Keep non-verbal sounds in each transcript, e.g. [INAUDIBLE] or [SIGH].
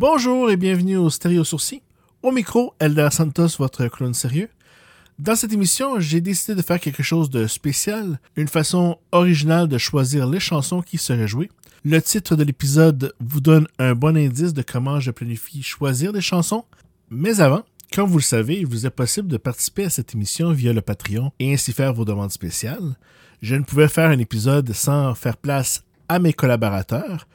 Bonjour et bienvenue au Stéréo Sourcil. Au micro, Elder Santos, votre clown sérieux. Dans cette émission, j'ai décidé de faire quelque chose de spécial, une façon originale de choisir les chansons qui seraient jouées. Le titre de l'épisode vous donne un bon indice de comment je planifie choisir des chansons. Mais avant, comme vous le savez, il vous est possible de participer à cette émission via le Patreon et ainsi faire vos demandes spéciales. Je ne pouvais faire un épisode sans faire place à mes collaborateurs.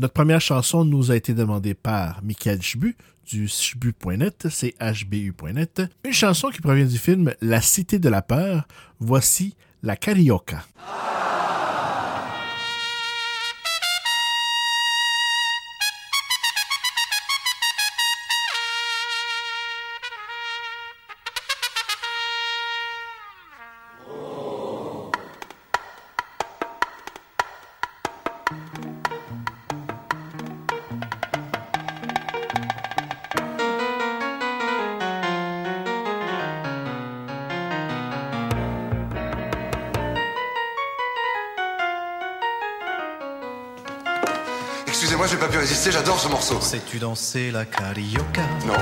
Notre première chanson nous a été demandée par Michael Chbu du chbu.net, c'est hbu.net. Une chanson qui provient du film La Cité de la Peur. Voici La Carioca. Morceau. Sais-tu danser la carioca? Non.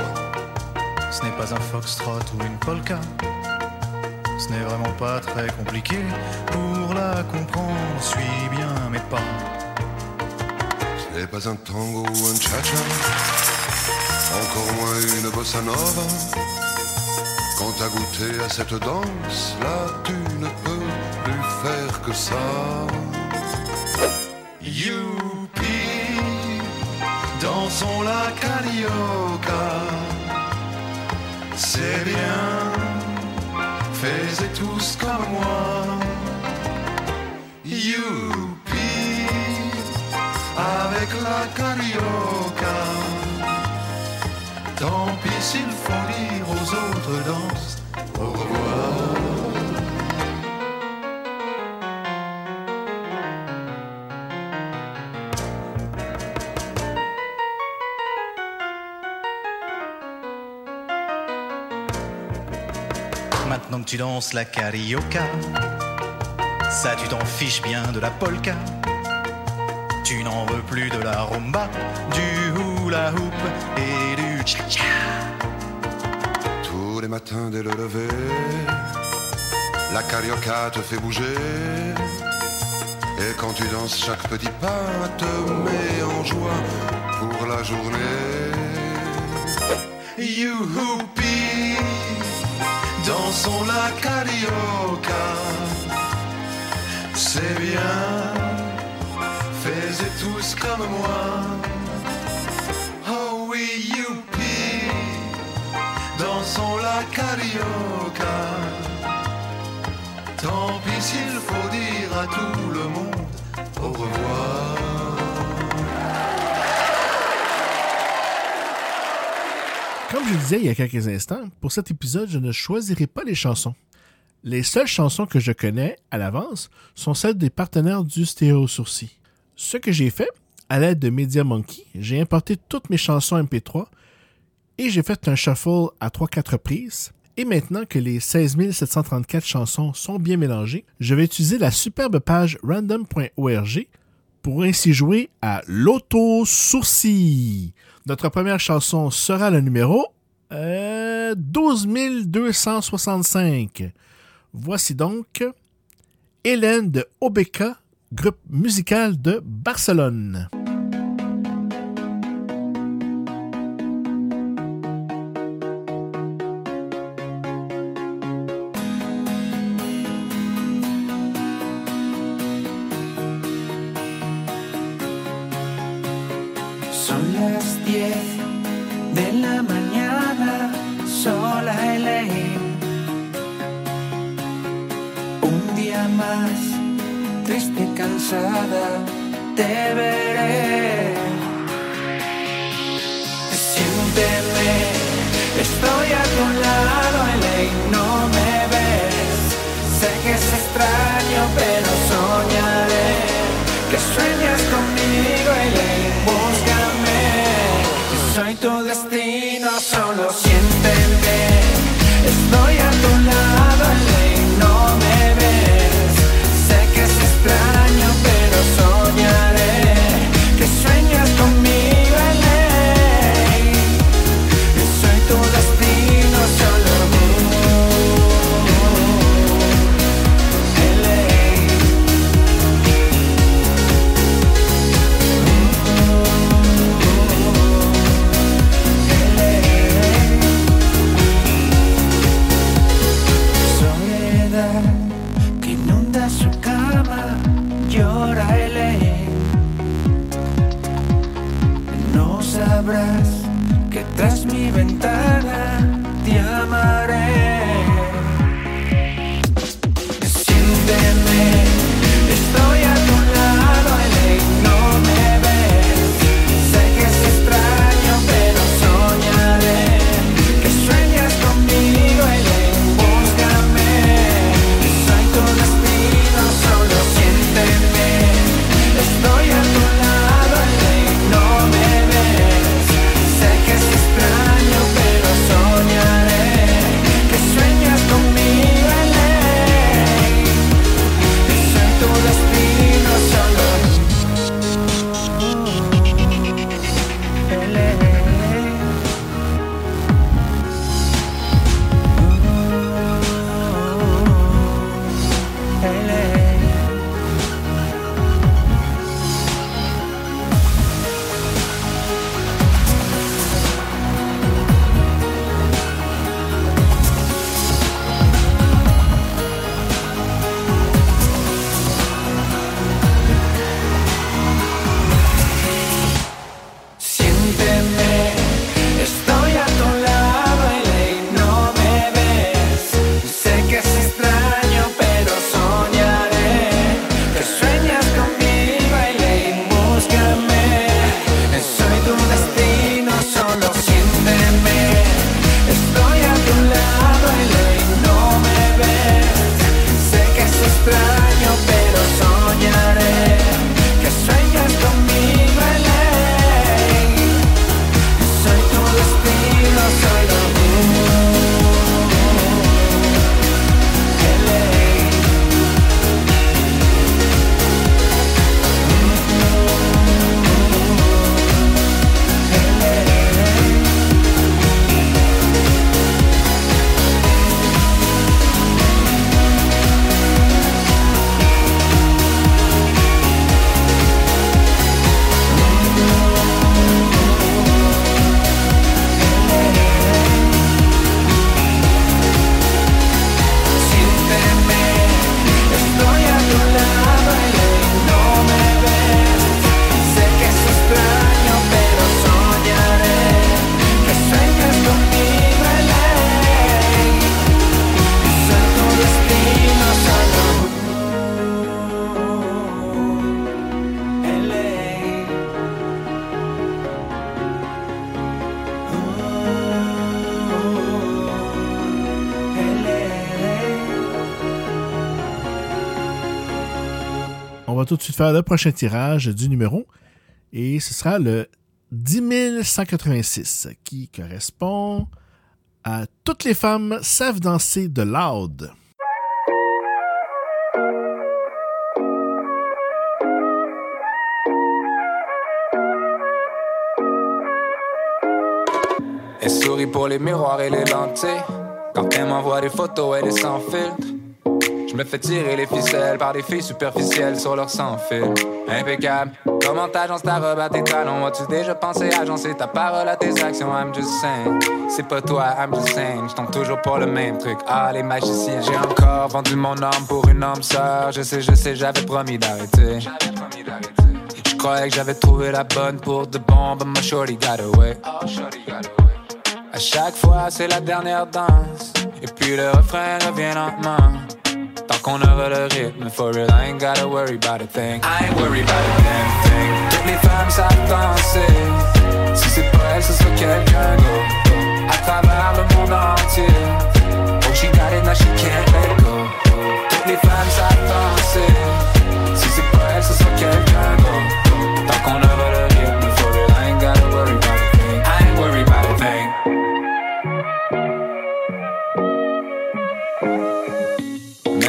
Ce n'est pas un foxtrot ou une polka. Ce n'est vraiment pas très compliqué. Pour la comprendre, suis bien mes pas. Ce n'est pas un tango ou un cha-cha. Encore moins une bossa nova. Quand t'as goûté à cette danse, là tu ne peux plus faire que ça. Youpi, dansons la carioca. C'est bien, faites tous comme moi. Youpi, avec la carioca. Tant pis s'il faut dire aux autres danses au revoir. Tu danses la carioca, ça tu t'en fiches bien de la polka. Tu n'en veux plus de la rumba, du hula hoop et du cha-cha. Tous les matins dès le lever, la carioca te fait bouger. Et quand tu danses, chaque petit pas te met en joie pour la journée. Youhoupi, dansons la carioca. C'est bien, faites tous comme moi. Oh oui, youpi, dansons la carioca. Tant pis s'il faut dire à tout le monde au revoir. Je le disais il y a quelques instants, pour cet épisode, je ne choisirai pas les chansons. Les seules chansons que je connais à l'avance sont celles des partenaires du Stéréo Sourcil. Ce que j'ai fait, à l'aide de Media Monkey, j'ai importé toutes mes chansons MP3 et j'ai fait un shuffle à 3-4 reprises. Et maintenant que les 16 734 chansons sont bien mélangées, je vais utiliser la superbe page random.org pour ainsi jouer à l'auto sourcil. Notre première chanson sera le numéro euh, 12 265. Voici donc Hélène de Obeka, groupe musical de Barcelone. Más, triste, cansada, te veré. Siénteme, estoy a tu lado, Elaine, no me ves. Sé que es extraño, pero soñaré que sueñas conmigo, Elaine, búscame. Soy tu destino, tout de suite faire le prochain tirage du numéro. Et ce sera le 10 186 qui correspond à Toutes les femmes savent danser de loud. Elle sourit pour les miroirs et les lentilles. Quand elle m'envoie des photos, elle est sans filtre. Je me fais tirer les ficelles par des filles superficielles sur leur sans fil. Impeccable. Comment t'agences ta robe à tes talons? As-tu déjà pensé agencer ta parole à tes actions? I'm just saying. C'est pas toi, I'm just saying. Je toujours pour le même truc. Ah, les magiciens. J'ai encore vendu mon âme pour une âme sœur. Je sais, je sais, j'avais promis d'arrêter. Je croyais que j'avais trouvé la bonne pour de bon, but my shorty got away. À chaque fois, c'est la dernière danse. Et puis le refrain revient lentement. Tant qu'on aura le rythme, for real, I ain't gotta worry about a thing. I ain't worried about a damn thing. Toutes les femmes savent danser. Si c'est pas elle, ce sera quelqu'un d'autre. À travers le monde entier. Oh, she got it, now she can't let go. Toutes les femmes savent danser. Si c'est pas elle, ce sera quelqu'un d'autre.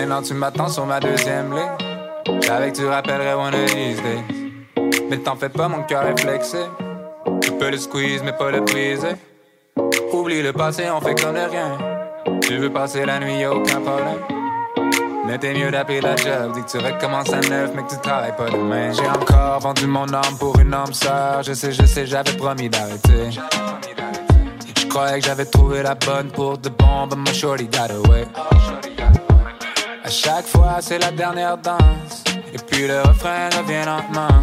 Maintenant tu m'attends sur ma deuxième ligne. J'avais que tu rappellerais one of these days. Mais t'en fais pas, mon cœur est flexé. Tu peux le squeeze, mais pas le briser. Oublie le passé, on fait comme de rien. Tu veux passer la nuit, y'a aucun problème. Mais t'es mieux d'appeler la job. Dis que tu recommences à neuf, mais que tu travailles pas demain. J'ai encore vendu mon âme pour une âme sœur. Je sais, je sais, j'avais promis d'arrêter. Je croyais que j'avais trouvé la bonne pour de bon, but my shorty got away. À chaque fois, c'est la dernière danse. Et puis le refrain revient lentement.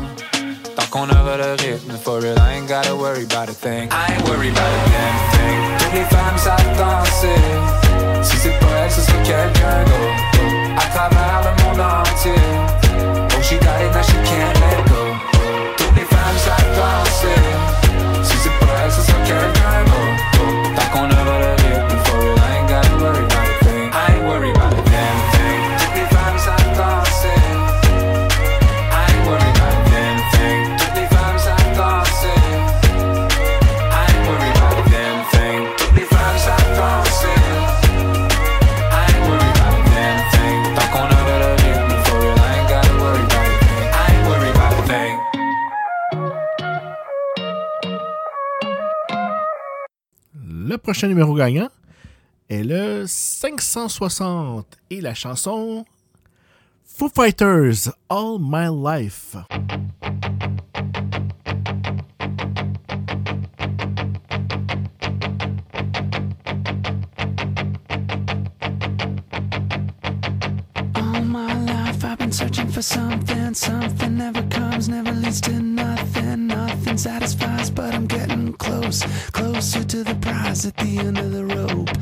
Tant qu'on aura le rythme, for real, I ain't gotta worry about a thing. I ain't worry about a thing. Toutes les femmes savent danser. Si c'est pas elle, ce serait quelqu'un d'autre. À travers le monde entier. Oh, she got it, now she can't let go. Toutes les femmes savent danser. Si c'est pas elle, ce serait quelqu'un d'autre. Tant qu'on aura prochain numéro gagnant est le 560 et la chanson Foo Fighters All My Life. i've been searching for something, something never comes, never leads to nothing. Nothing satisfies, but I'm getting close, closer to the at the end of the rope.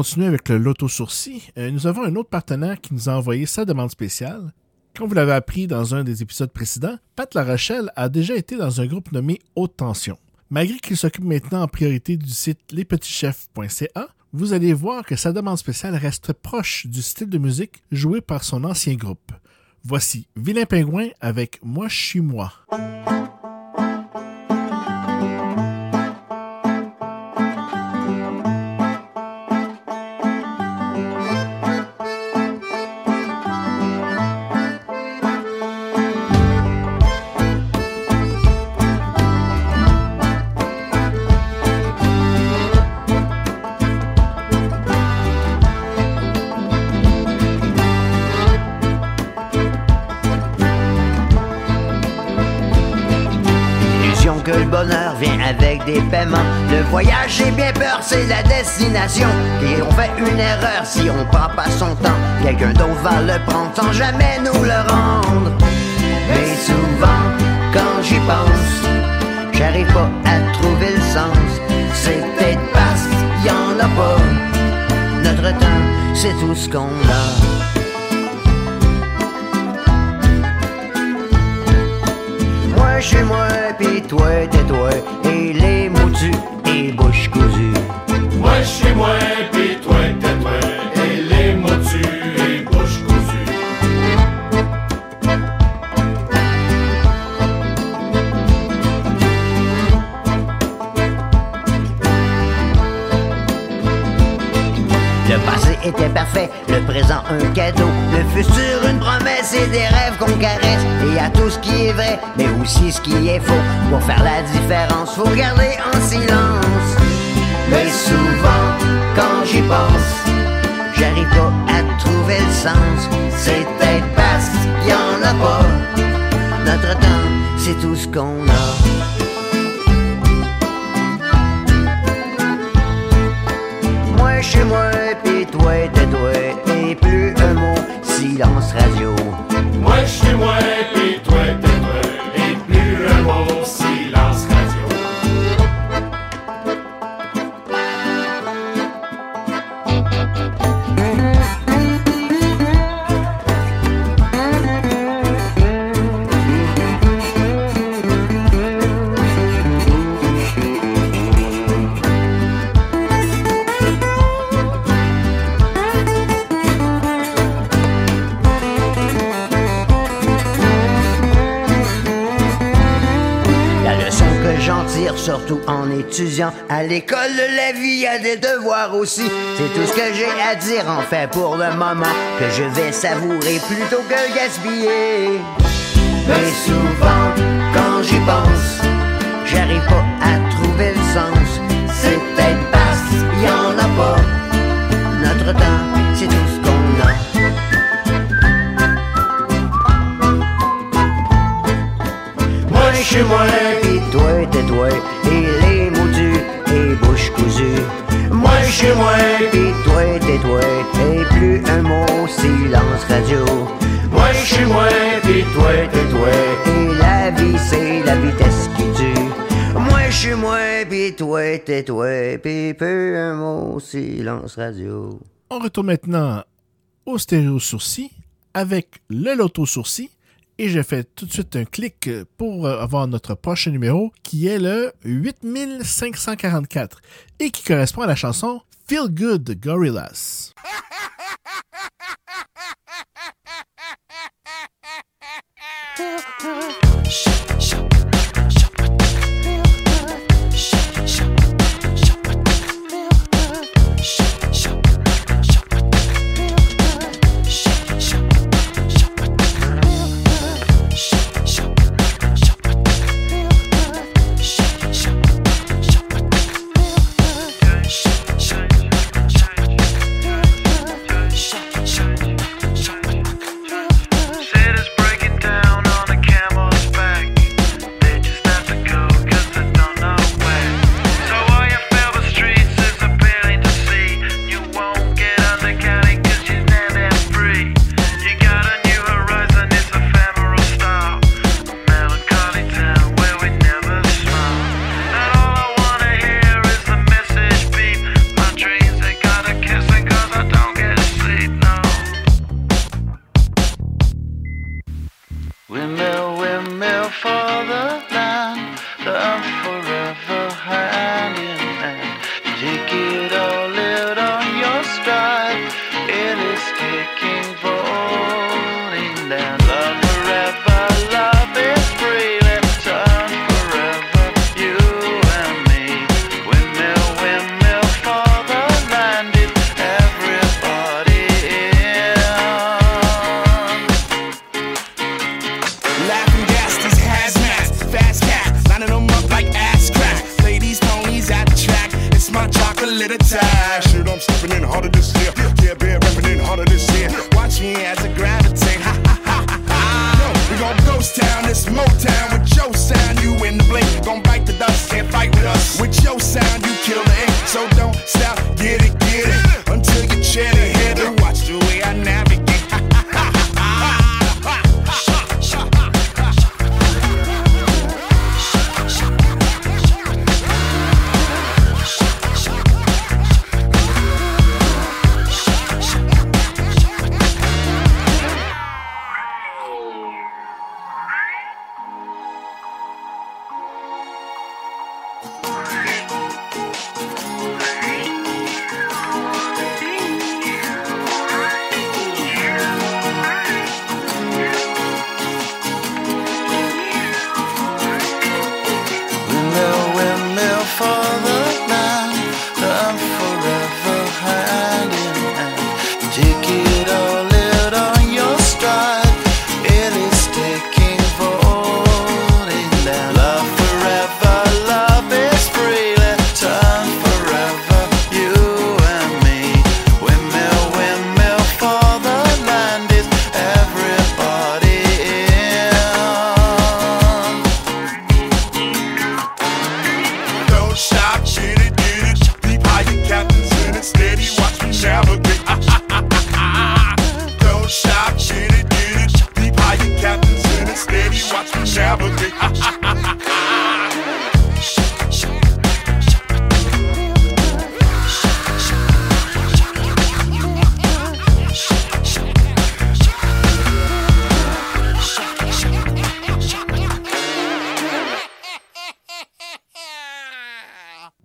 Continuer avec le loto sourcil, euh, nous avons un autre partenaire qui nous a envoyé sa demande spéciale. Comme vous l'avez appris dans un des épisodes précédents, Pat La Rochelle a déjà été dans un groupe nommé Haute Tension. Malgré qu'il s'occupe maintenant en priorité du site lespetitschefs.ca, vous allez voir que sa demande spéciale reste proche du style de musique joué par son ancien groupe. Voici Vilain Pingouin avec Moi je suis moi. Le voyage, j'ai bien peur, c'est la destination. Et on fait une erreur si on prend pas son temps. Quelqu'un d'autre va le prendre sans jamais nous le rendre. Mais souvent, quand j'y pense, j'arrive pas à trouver le sens. C'est peut-être parce en a pas. Notre temps, c'est tout ce qu'on a. Moi chez moi, pis toi t'es toi, et bouche cousue. Moi chez moi, pis toi le futur une promesse et des rêves qu'on caresse. Et à tout ce qui est vrai, mais aussi ce qui est faux. Pour faire la différence, faut garder en silence. Mais souvent, quand j'y pense, j'arrive pas à trouver le sens. C'est peut-être parce qu'il en a pas. Notre temps, c'est tout ce qu'on a. Moi chez moi, pis toi t'es toi, et plus un mot, silence radio. Moi chez moi, pis toi en étudiant à l'école, la vie a des devoirs aussi. C'est tout ce que j'ai à dire en fait pour le moment que je vais savourer plutôt que gaspiller. Mais souvent, quand j'y pense, j'arrive pas à trouver le sens. C'est peut-être parce y en a pas. Notre temps, chez moi, toi Et la vie c'est la vitesse qui tue. Moi chez moi, pis toi t'es toi, pis plus un mot, silence radio. On retourne maintenant au stéréo sourcil avec le loto sourcil et je fais tout de suite un clic pour avoir notre prochain numéro qui est le 8544 et qui correspond à la chanson Feel Good de [LAUGHS] Shut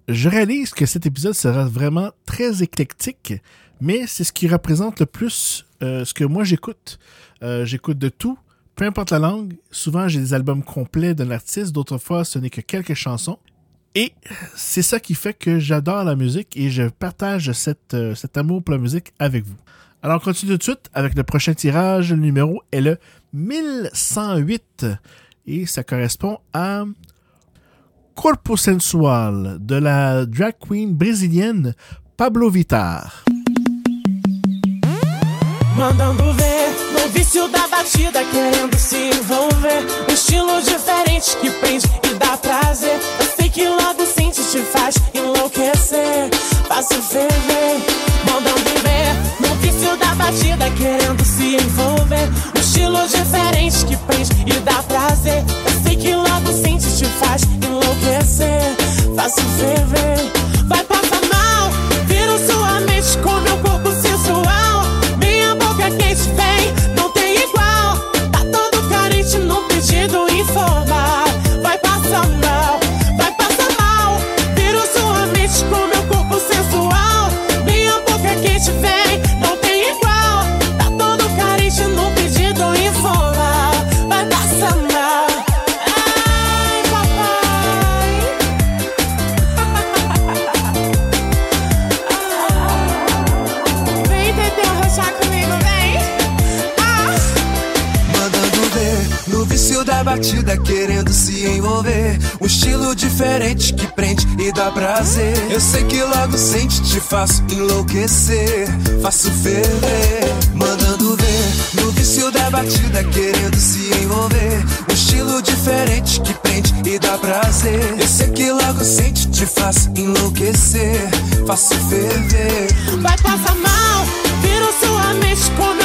Je réalise que cet épisode sera vraiment très éclectique, mais c'est ce qui représente le plus euh, ce que moi j'écoute. Euh, j'écoute de tout, peu importe la langue. Souvent, j'ai des albums complets d'un artiste, d'autres fois, ce n'est que quelques chansons. Et c'est ça qui fait que j'adore la musique et je partage euh, cet amour pour la musique avec vous. Alors, on continue tout de suite avec le prochain tirage. Le numéro est le 1108 et ça correspond à Corpo Sensual de la drag queen brésilienne Pablo Vittar. Mandando ver no vício da batida, querendo se envolver. Um estilo diferente que prende e dá prazer. Eu sei que logo sente, te faz enlouquecer. Faço ferver. Mandando ver no vício da batida, querendo se envolver. Um estilo diferente que prende e dá prazer. Eu que logo sente, te faz enlouquecer. Faço ferver. Vai passar mal, vira sua mente com meu batida, querendo se envolver. Um estilo diferente que prende e dá prazer. Eu sei que logo sente, te faço enlouquecer. Faço ferver, mandando ver no vício da batida, querendo se envolver. Um estilo diferente que prende e dá prazer. Eu sei que logo sente, te faço enlouquecer. Faço ferver. Vai passar mal, viro sua mente com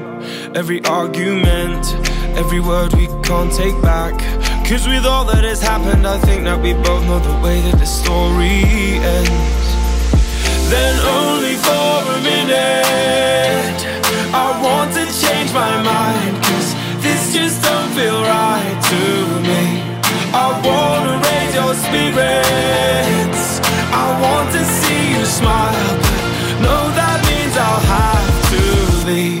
Every argument, every word we can't take back. Cause with all that has happened, I think that we both know the way that the story ends then only for a minute. I want to change my mind, cause this just don't feel right to me. I wanna raise your spirits. I want to see you smile, but no, that means I'll have to leave.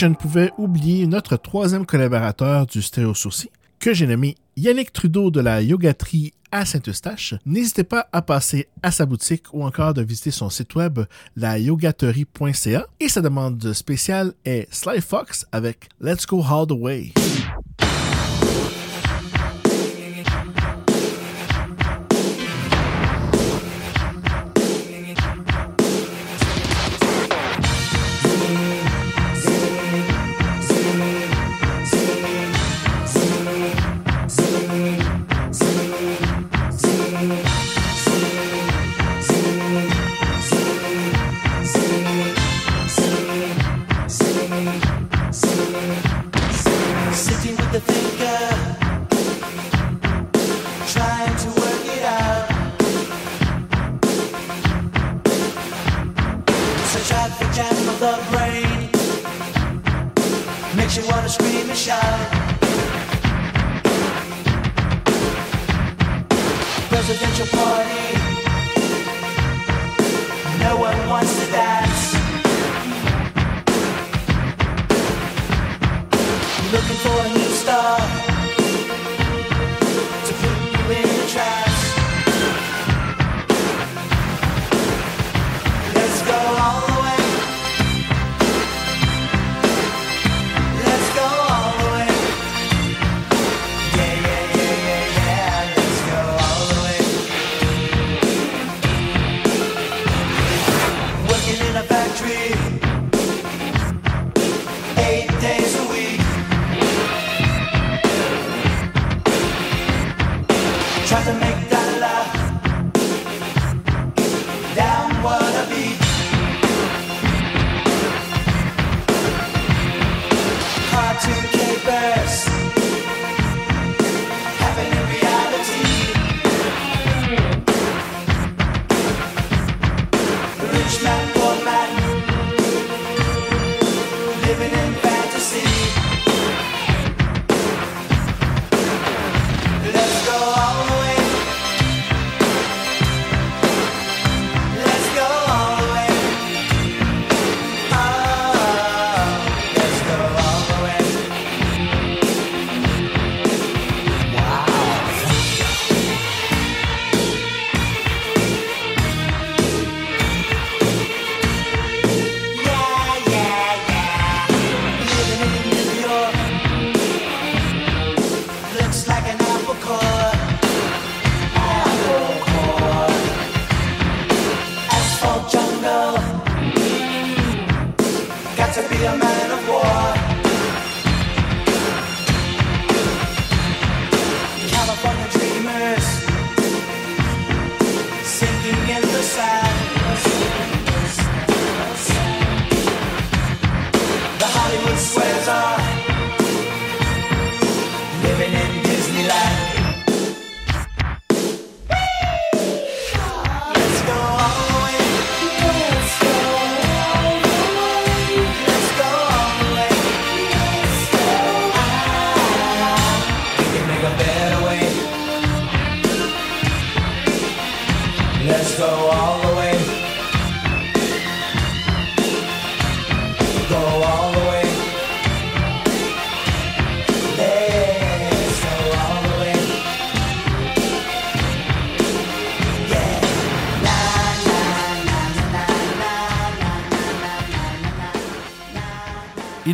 Je ne pouvais oublier notre troisième collaborateur du Stéréo Sourcil, que j'ai nommé Yannick Trudeau de la Yogaterie à Saint-Eustache. N'hésitez pas à passer à sa boutique ou encore de visiter son site web, la yogaterie.ca. Et sa demande spéciale est Sly Fox avec Let's Go All the Way.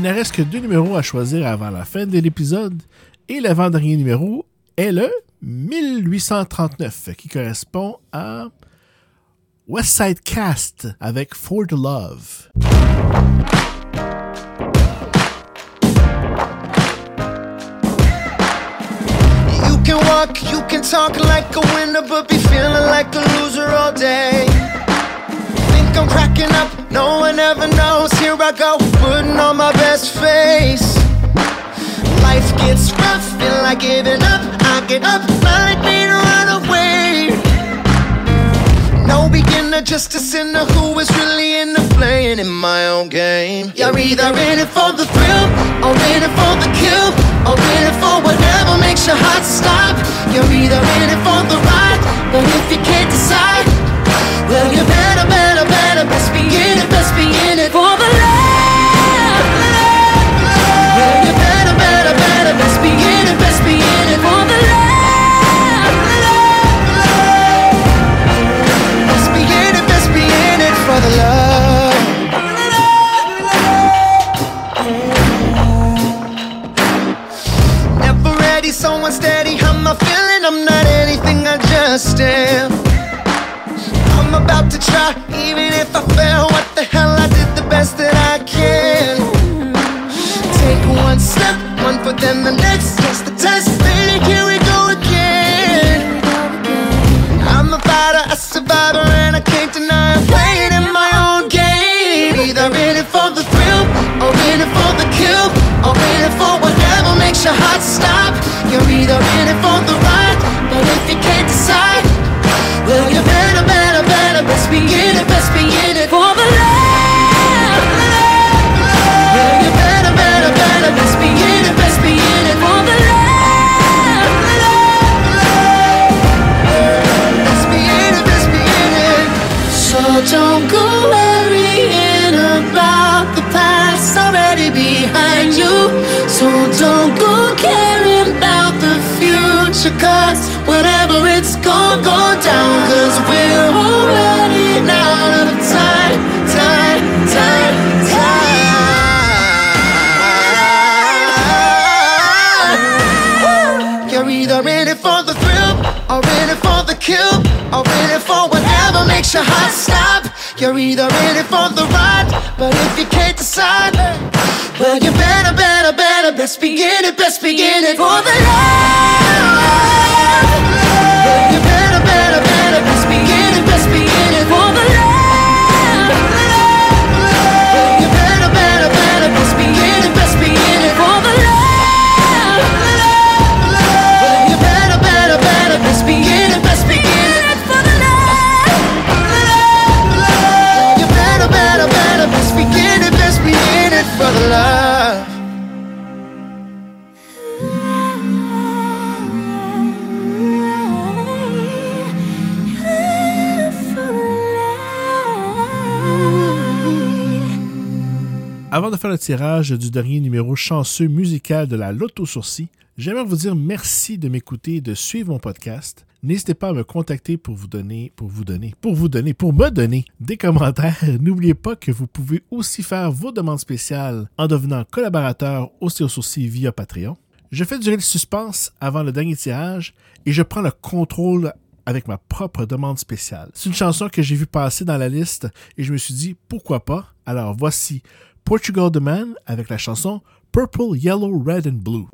Ne reste que deux numéros à choisir avant la fin de l'épisode et l'avant-dernier numéro est le 1839 qui correspond à West Side Cast avec For the Love. I'm cracking up, no one ever knows. Here I go, putting on my best face. Life gets rough, feel like giving up. I get up, like me to run away. No beginner, just a sinner who is really into playing in my own game. You're either in it for the thrill, or in it for the kill, or in it for whatever makes your heart stop. You're either in it for the ride, but if you I future, cause whatever it's gonna go down, cause we're already out of time, time, time, time. You're either in it for the thrill, or in it for the kill, or in it for whatever makes your heart stop. You're either in it for the ride, but if you can't decide, well, you better, better, better, best begin it, best begin it for the love. You better, better, better, best begin it, best begin it Avant de faire le tirage du dernier numéro chanceux musical de la Loto Sourcil, j'aimerais vous dire merci de m'écouter et de suivre mon podcast. N'hésitez pas à me contacter pour vous donner, pour vous donner, pour vous donner, pour me donner des commentaires. [LAUGHS] N'oubliez pas que vous pouvez aussi faire vos demandes spéciales en devenant collaborateur au Stylo Sourcil via Patreon. Je fais durer le suspense avant le dernier tirage et je prends le contrôle avec ma propre demande spéciale. C'est une chanson que j'ai vue passer dans la liste et je me suis dit pourquoi pas? Alors voici Portugal The Man avec la chanson Purple, Yellow, Red and Blue.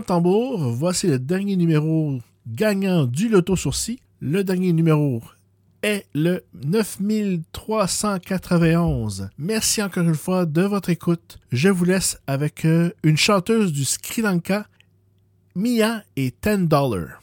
Tambour, voici le dernier numéro gagnant du Loto Sourcil. Le dernier numéro est le 9391. Merci encore une fois de votre écoute. Je vous laisse avec euh, une chanteuse du Sri Lanka, Mia et 10 dollars.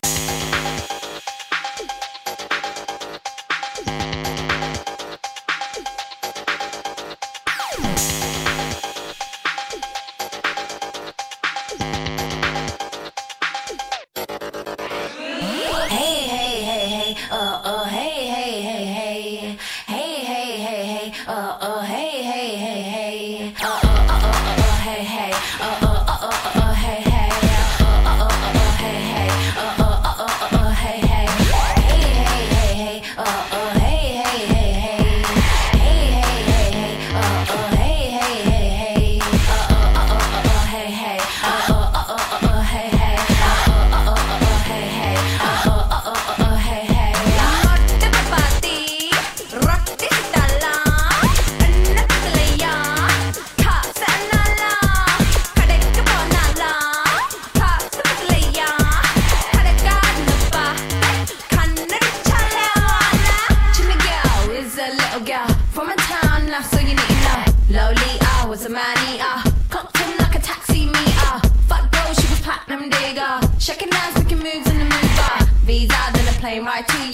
My team